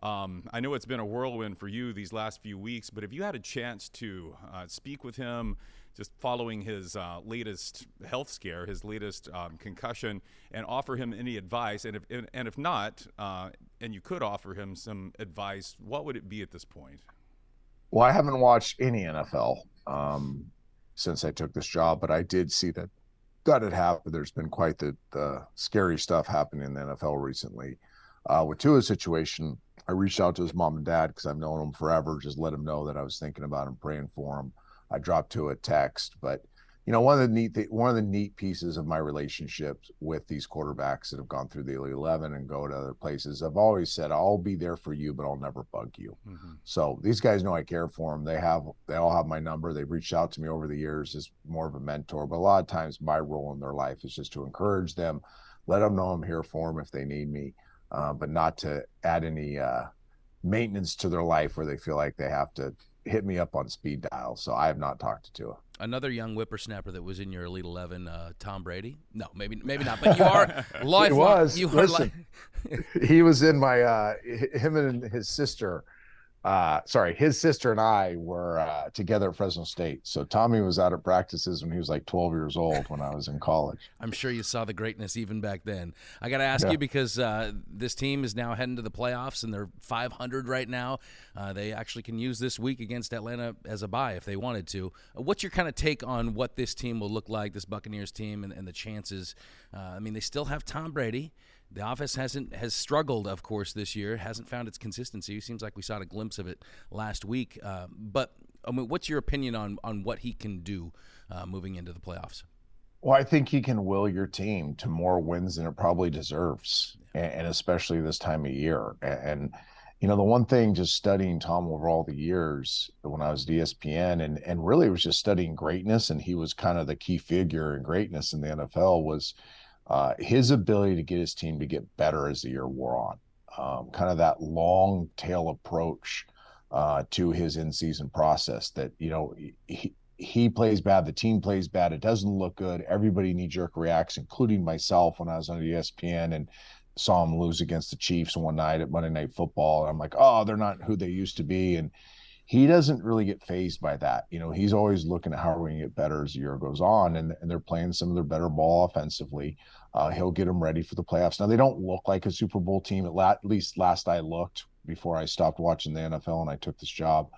Um, I know it's been a whirlwind for you these last few weeks, but have you had a chance to uh, speak with him, just following his uh, latest health scare, his latest um, concussion, and offer him any advice? And if and if not, uh, and you could offer him some advice, what would it be at this point? Well, I haven't watched any NFL um, since I took this job, but I did see that that had happened. There's been quite the, the scary stuff happening in the NFL recently. Uh, with Tua's situation, I reached out to his mom and dad because I've known him forever. Just let him know that I was thinking about him, praying for him. I dropped to a text, but you know, one of the neat th- one of the neat pieces of my relationships with these quarterbacks that have gone through the Elite Eleven and go to other places, I've always said I'll be there for you, but I'll never bug you. Mm-hmm. So these guys know I care for them. They have they all have my number. They've reached out to me over the years as more of a mentor, but a lot of times my role in their life is just to encourage them, let them know I'm here for them if they need me uh, but not to add any uh, maintenance to their life where they feel like they have to hit me up on speed dial. So I have not talked to Tua. Another young whippersnapper that was in your Elite Eleven, uh, Tom Brady. No, maybe maybe not, but you are lifelong. he was. You Listen, he was in my uh, him and his sister uh, sorry, his sister and I were uh, together at Fresno State. So Tommy was out of practices when he was like 12 years old when I was in college. I'm sure you saw the greatness even back then. I got to ask yeah. you because uh, this team is now heading to the playoffs and they're 500 right now. Uh, they actually can use this week against Atlanta as a bye if they wanted to. Uh, what's your kind of take on what this team will look like, this Buccaneers team, and, and the chances? Uh, I mean, they still have Tom Brady. The office hasn't has struggled, of course, this year. Hasn't found its consistency. It seems like we saw a glimpse of it last week. Uh, but I mean, what's your opinion on on what he can do uh, moving into the playoffs? Well, I think he can will your team to more wins than it probably deserves, yeah. and, and, especially this time of year. And, and, you know, the one thing just studying Tom over all the years when I was at ESPN, and and really was just studying greatness, and he was kind of the key figure in greatness in the NFL was uh, his ability to get his team to get better as the year wore on, um, kind of that long tail approach uh, to his in-season process. That you know he he plays bad, the team plays bad, it doesn't look good. Everybody knee-jerk reacts, including myself when I was on ESPN and saw him lose against the Chiefs one night at Monday Night Football. I'm like, oh, they're not who they used to be, and he doesn't really get fazed by that. You know, he's always looking at how are we going to get better as the year goes on, and, and they're playing some of their better ball offensively. Uh, he'll get them ready for the playoffs. Now they don't look like a Super Bowl team at, la- at least last I looked before I stopped watching the NFL and I took this job.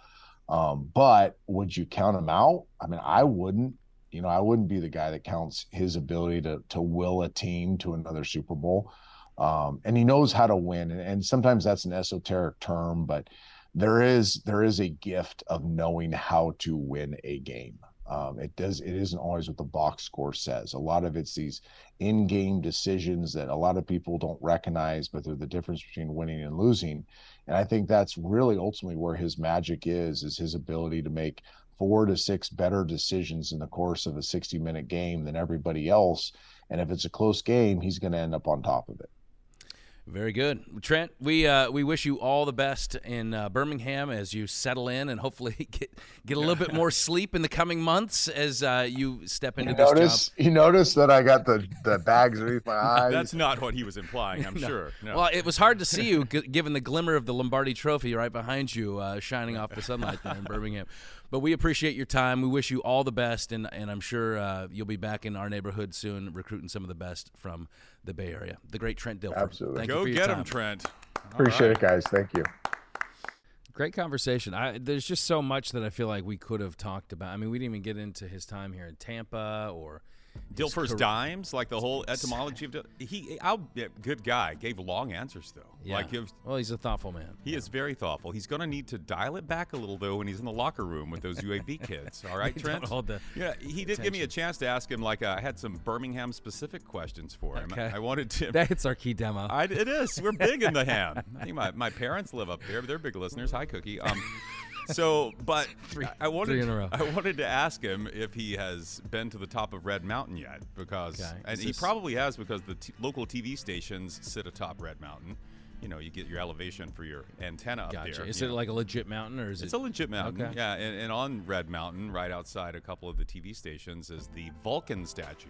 Um, but would you count him out? I mean, I wouldn't. You know, I wouldn't be the guy that counts his ability to to will a team to another Super Bowl. Um, and he knows how to win. And, and sometimes that's an esoteric term, but there is there is a gift of knowing how to win a game. Um, it does. It isn't always what the box score says. A lot of it's these in-game decisions that a lot of people don't recognize, but they're the difference between winning and losing. And I think that's really ultimately where his magic is: is his ability to make four to six better decisions in the course of a 60-minute game than everybody else. And if it's a close game, he's going to end up on top of it. Very good, Trent. We uh, we wish you all the best in uh, Birmingham as you settle in and hopefully get get a little bit more sleep in the coming months as uh, you step into you this notice, job. You notice that I got the, the bags underneath my eyes. That's not what he was implying. I'm no. sure. No. Well, it was hard to see you g- given the glimmer of the Lombardi Trophy right behind you, uh, shining off the sunlight there in Birmingham. But we appreciate your time. We wish you all the best, and, and I'm sure uh, you'll be back in our neighborhood soon, recruiting some of the best from the Bay Area. The great Trent Dilfer. Absolutely. Thank Go you get him, Trent. Appreciate right. it, guys. Thank you. Great conversation. I, there's just so much that I feel like we could have talked about. I mean, we didn't even get into his time here in Tampa or his Dilfer's dimes, like the whole etymology of Dil- he. I'll, yeah, good guy. Gave long answers though. Yeah. Like if well, he's a thoughtful man. he is very thoughtful. He's going to need to dial it back a little though when he's in the locker room with those UAB kids. All right, Trent. hold the yeah, he did give me a chance to ask him. Like uh, I had some Birmingham specific questions for him. Okay. I wanted to. That's our key demo. I, it is. We're big in the ham. I think my, my parents live up there. They're big listeners. Hi, Cookie. Um, so, but I wanted three in a row. I wanted to ask him if he has been to the top of Red Mountain yet, because Okay. and he probably has because the t- local TV stations sit atop Red Mountain. You know, you get your elevation for your antenna up gotcha. there. Is it know. like a legit mountain or is It's it? a legit mountain, Okay. yeah. And, and on Red Mountain, right outside a couple of the TV stations, is the Vulcan statue.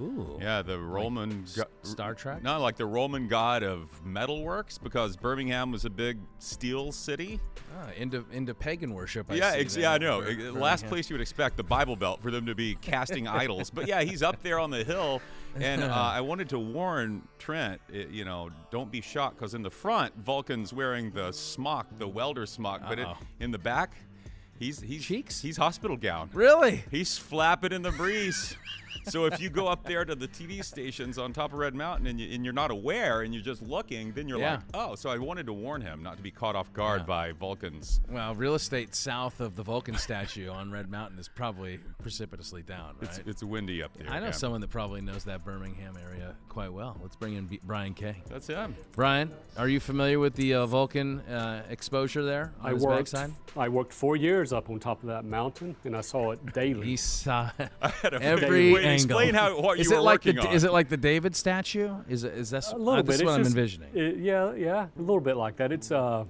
Ooh. Yeah, the Roman go- Star Trek? No, like the Roman god of metalworks, because Birmingham was a big steel city. Ah, into into pagan worship. I yeah, see ex- yeah, I know. Bir- Last place you would expect the Bible Belt for them to be casting idols, but yeah, he's up there on the hill, and uh, I wanted to warn Trent, you know, don't be shocked because in the front, Vulcan's wearing the smock, the welder smock, but it, in the back, he's he's Cheeks? he's hospital gown. Really? He's flapping in the breeze. so if you go up there to the TV stations on top of Red Mountain and, you, and you're not aware and you're just looking, then you're Yeah. like, oh. So I wanted to warn him not to be caught off guard Yeah. by Vulcans. Well, real estate south of the Vulcan statue on Red Mountain is probably precipitously down, right? It's, it's windy up there. I know yeah. someone that probably knows that Birmingham area quite well. Let's bring in B- Brian Kay. That's him. Brian, are you familiar with the uh, Vulcan uh, exposure there on I his worked. backside? I worked four years up on top of that mountain, and I saw it daily. He saw had a- every Wait, angle. explain how- what you is were it like working the, on. Is it like the David statue? Is it, is that a little uh, bit. This is It's what I'm envisioning. it- yeah, yeah, a little bit like that. It's uh,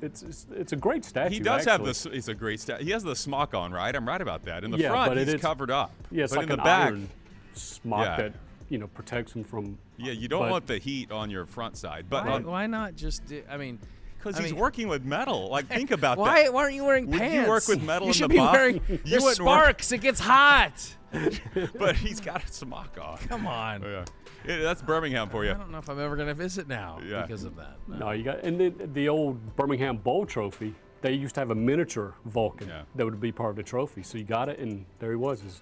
it's it's, it's a great statue. He does have actually. this. It's a great statue. He has the smock on, right? I'm right about that. In the Yeah, front, but he's is- covered up. Yeah, it's but like in an the back, iron smock Yeah. that you know protects him from. yeah, you don't but- want the heat on your front side. But why, on, why not just? Do, I mean, because he's mean- working with metal. Like, think about Why, that. why aren't you wearing Would you work with metal You in should the be buff? wearing. You There's wouldn't work- sparks. It gets hot. but he's got a smock on. Come on. Oh, yeah. Yeah, that's Birmingham for you. I don't know if I'm ever going to visit now Yeah. because of that. No, you got and the, the old Birmingham Bowl trophy. They used to have a miniature Vulcan Yeah. that would be part of the trophy. So you got it, and there he was, is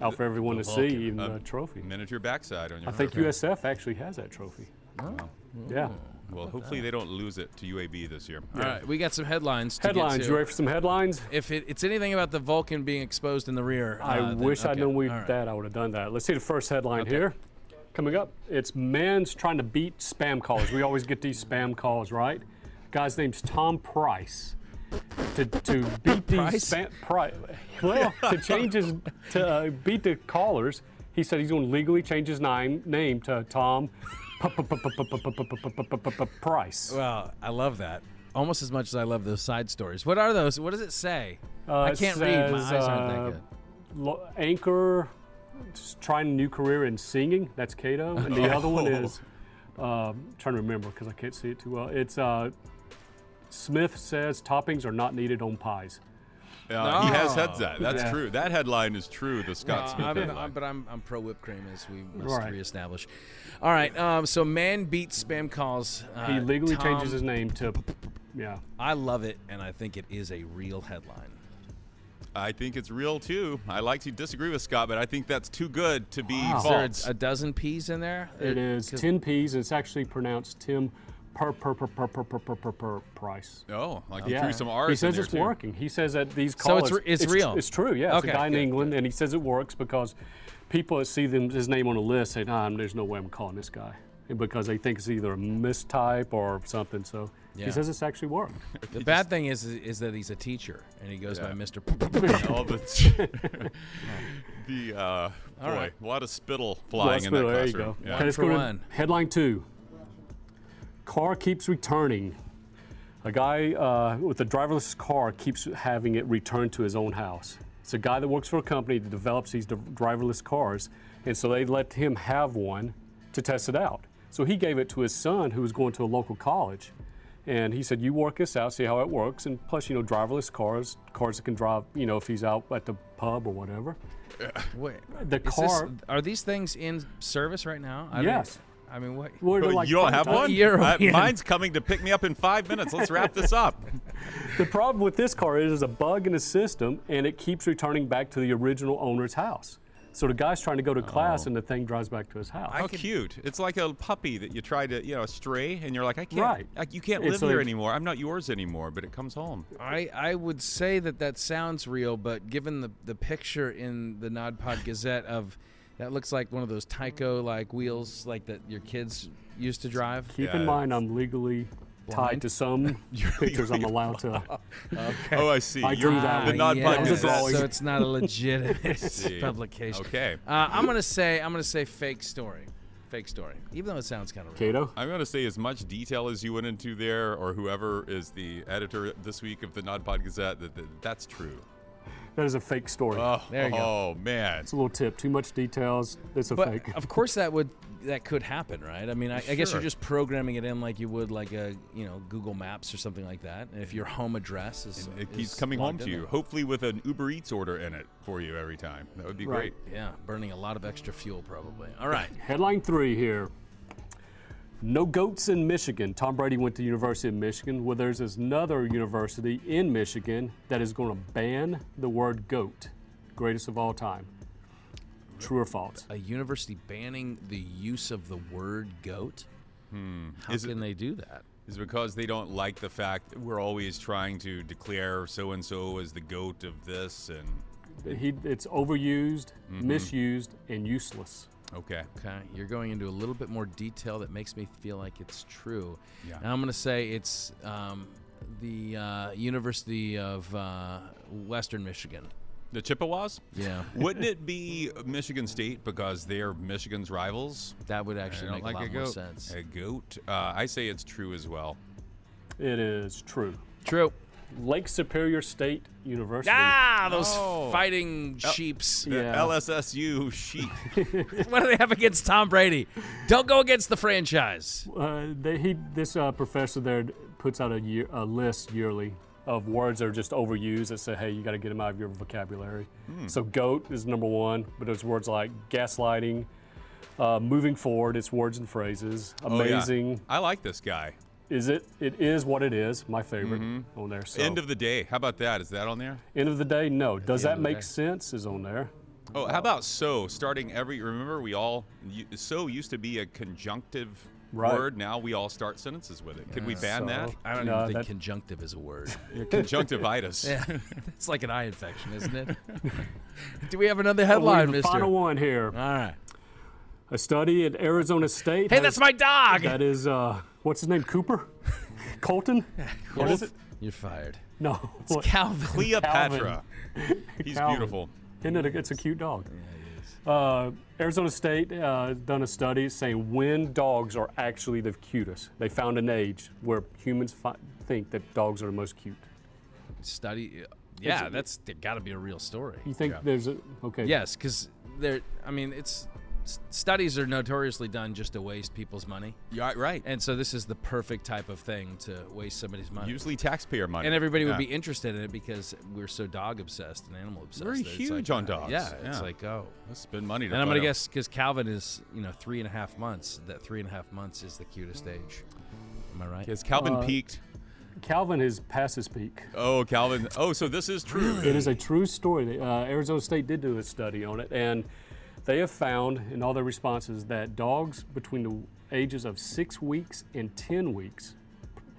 out for everyone the to Vulcan. see, even the trophy. Miniature backside on your. I think Hurricane. USF actually has that trophy. Yeah. Well, hopefully they don't lose it to UAB this year. All right, we got some headlines. To Headlines. Get to. You ready for some headlines? If it, it's anything about the Vulcan being exposed in the rear, I uh, then- wish I'd okay, known we all right. that. I would have done that. Let's see the first headline Okay. here. Coming up, it's man's trying to beat spam calls. We always get these spam calls, right? Guy's name's Tom Price. To, to beat these Price? spam pri- well to change his to uh, beat the callers, he said he's going to legally change his name name to Tom Price. Well, I love that almost as much as I love those side stories. What are those? What does it say? Uh, I can't read. My eyes aren't that uh, good. lo- Anchor, trying a new career in singing. That's Cato. And the other one is, um, trying to remember because I can't see it too well. It's uh, Smith says toppings are not needed on pies. Uh, He has Oh. that. That's Yeah. true. That headline is true. The Scott Uh, Smith I'm, headline. I'm- but I'm, I'm pro whipped cream as we must Right. reestablish. All right. Um, so man beats spam calls. Uh, He legally Tom- changes his name to, yeah. I love it, and I think it is a real headline. I think it's real too. I like to disagree with Scott, but I think that's too good to be Wow. Is there false. a, a dozen peas in there? It is 10 P's, it's actually pronounced Tim per per per per per per per per, per price. oh, like he Yeah. threw some R's He in says there, it's too. working. He says that these So calls. it's re- it's real? It's true. Yeah, it's Okay, a guy in good, England, and he says it works because people that see them his name on a list say, "Nah, there's no way I'm calling this guy," because they think it's either a mistype or something. So Yeah. he says it's actually worked. The bad thing is, is that he's a teacher, and he goes by Mr. All the, the uh, boy, right. a lot of spittle flying in that Hospital, there you go. Yeah. Okay, let's for one. Headline two. Car keeps returning. A guy uh, with a driverless car keeps having it returned to his own house. It's a guy that works for a company that develops these driverless cars, and so they let him have one to test it out. So he gave it to his son, who was going to a local college, and he said, "You work this out, see how it works, and plus, you know, driverless cars, cars that can drive, you know, if he's out at the pub or whatever." Wait, The is this- car- are these things in service right now? I don't- Yes. I mean, what? Well, they're like you don't have one? Uh, mine's coming to pick me up in five minutes. Let's wrap this up. The problem with this car is there's a bug in the system, and it keeps returning back to the original owner's house. So the guy's trying to go to class, Oh. and the thing drives back to his house. How cute! It's like a puppy that you try to, you know, stray, and you're like, I can't, Right. like, you can't It's live here like- anymore. I'm not yours anymore. But it comes home. I, I would say that that sounds real, but given the, the picture in the Nodpod Gazette of that looks like one of those Tyco like wheels like that your kids used to drive. Keep Yeah. in mind, I'm legally Blind? tied to some pictures I'm allowed to. Oh, I see. I You're drew that the one. not yeah, It was a Gazette. drawing. so it's not a legitimate publication. Okay. Uh, I'm gonna say I'm gonna say fake story, fake story. Even though it sounds kind of real. Cato? I'm going to say as much detail as you went into there, or whoever is the editor this week of the Nod Pod Gazette, that, that that's true. That is a fake story. Oh, There you go. oh man. it's a little tip. Too much details. It's a But fake. of course that would that could happen, right? I mean, I, I guess you're just programming it in like you would like a you know Google Maps or something like that. And if your home address is It is keeps coming home to you, there. hopefully with an Uber Eats order in it for you every time. That would be Right. great. Yeah, burning a lot of extra fuel probably. All right. Headline three here. No goats in Michigan. Tom Brady went to University of Michigan. Well, there's another university in Michigan that is going to ban the word goat. Greatest of all time. True or false? A university banning the use of the word goat. How Is it- can they do that? Is it because they don't like the fact that we're always trying to declare so and so as the goat of this and He, it's overused, Mm-hmm. misused, and useless. Okay. Okay, you're going into a little bit more detail that makes me feel like it's true. Yeah. And I'm going to say it's um, the uh, University of uh, Western Michigan. The Chippewas? Yeah, Wouldn't it be Michigan State because they're Michigan's rivals? that would actually make like a lot a more sense. A goat? Uh, I say it's true as well. It is true. True. Lake Superior State University. Ah, those Oh. fighting sheeps. The Yeah. LSSU sheep. what do they have against Tom Brady? Don't go against the franchise. Uh, they, he, this uh, professor there puts out a, year, a list yearly of words that are just overused that say, hey, you got to get them out of your vocabulary. So, goat is number one, but there's words like gaslighting, uh, moving forward, it's words and phrases, Oh, yeah. amazing. I like this guy. Is it? It is what it is, my favorite on there. So, End of the day. How about that? Is that on there? end of the day, no. Does that make day. sense? Is on there. Oh, how about so? Starting every. Remember, we all. So used to be a conjunctive Right. word. Now we all start sentences with it. Could we ban that? I don't No, even think that- conjunctive is a word. Conjunctivitis. yeah, it's like an eye infection, isn't it? do we have another Oh, we headline, have Mister? final one here. All right. A study at Arizona State. Hey, has- that's my dog. That is, uh, what's his name? Cooper? Colton? What is it? You're fired. No. what- Calvin. Cleopatra. He's Calvin. beautiful. Isn't it a, it's a cute dog. Yeah, uh, Arizona State uh, done a study saying when dogs are actually the cutest. They found an age where humans fi- think that dogs are the most cute. Study. Yeah, that's got to be a real story. You think Yeah. there's a okay? Yes, because there. I mean, it's s- studies are notoriously done just to waste people's money, Yeah, right. and so this is the perfect type of thing to waste somebody's money. Usually taxpayer money. and everybody would Yeah. be interested in it because we're so dog obsessed and animal obsessed. We're that it's huge like, on uh, dogs. Yeah, it's Yeah. like oh. Let's spend money to And I'm gonna out. guess because Calvin is you know three and a half months. That three and a half months is the cutest age. Am I right? Has Calvin Uh, peaked? Calvin is past his peak. Oh, Calvin. Oh, so this is true. It is a true story. They- Uh, Arizona State did do a study on it, and they have found in all their responses that dogs between the ages of six weeks and 10 weeks,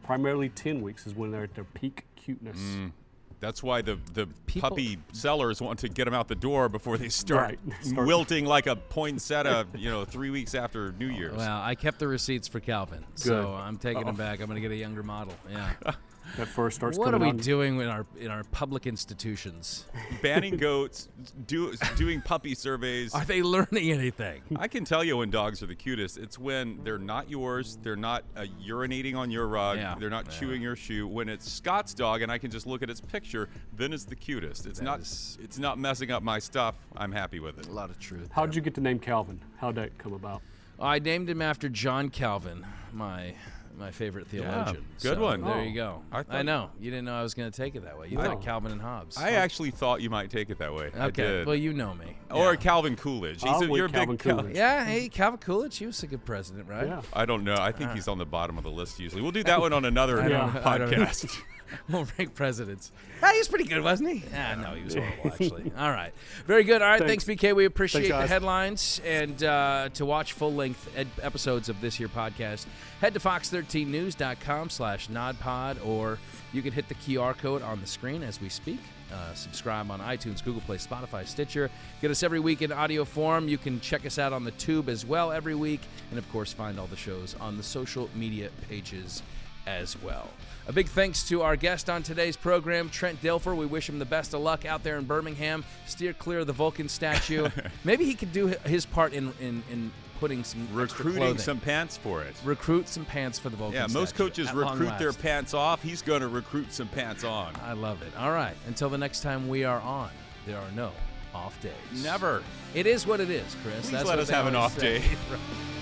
primarily 10 weeks, is when they're at their peak cuteness. Mm. That's why the, the People- puppy sellers want to get them out the door before they start, Right. Start- wilting like a poinsettia, you know, three weeks after New Year's. Well, I kept the receipts for Calvin, so I'm taking them back. I'm going to get a younger model. Yeah. That first starts what are we out. doing in our in our public institutions? Banning goats, do, doing puppy surveys. Are they learning anything? I can tell you when dogs are the cutest. It's when they're not yours, they're not uh, urinating on your rug, Yeah. they're not Yeah. chewing your shoe. When it's Scott's dog and I can just look at its picture, then it's the cutest. It's That not is- it's not messing up my stuff. I'm happy with it. A lot of truth. How'd you get the name Calvin? How'd that come about? I named him after John Calvin, my my favorite theologian. good So one. There Oh. you go. I I, know you didn't know I was going to take it that way. You thought Calvin and Hobbes. I actually thought you might take it that way. I okay. did. Well, you know me. or Yeah. Calvin Coolidge. He's a, you're a with Calvin big Cal- Coolidge. Yeah, hey, Calvin Coolidge, he was a good president, right? Yeah. I don't know. I think uh. he's on the bottom of the list usually. We'll do that one on another I don't- know. podcast. We'll rank presidents. Ah, he was pretty good, wasn't he? Ah, no, he was horrible, actually. All right. Very good. All right. Thanks, Thanks. BK. We appreciate Thanks, the guys. headlines. And uh, to watch full length ed- episodes of this here podcast, head to fox13news.com slash nodpod, or you can hit the QR code on the screen as we speak. Uh, subscribe on iTunes, Google Play, Spotify, Stitcher. Get us every week in audio form. You can check us out on the tube as well every week. And of course, find all the shows on the social media pages as well. A big thanks to our guest on today's program, Trent Dilfer. We wish him the best of luck out there in Birmingham. Steer clear of the Vulcan statue. Maybe he could do his part in in, in putting some Recruiting some pants for it. recruit some pants for the Vulcan. Yeah, most coaches recruit their pants off. He's going to recruit some pants on. I love it. All right. Until the next time we are on, there are no off days. Never. It is what it is, Chris. Please That's let what us have an off say. day.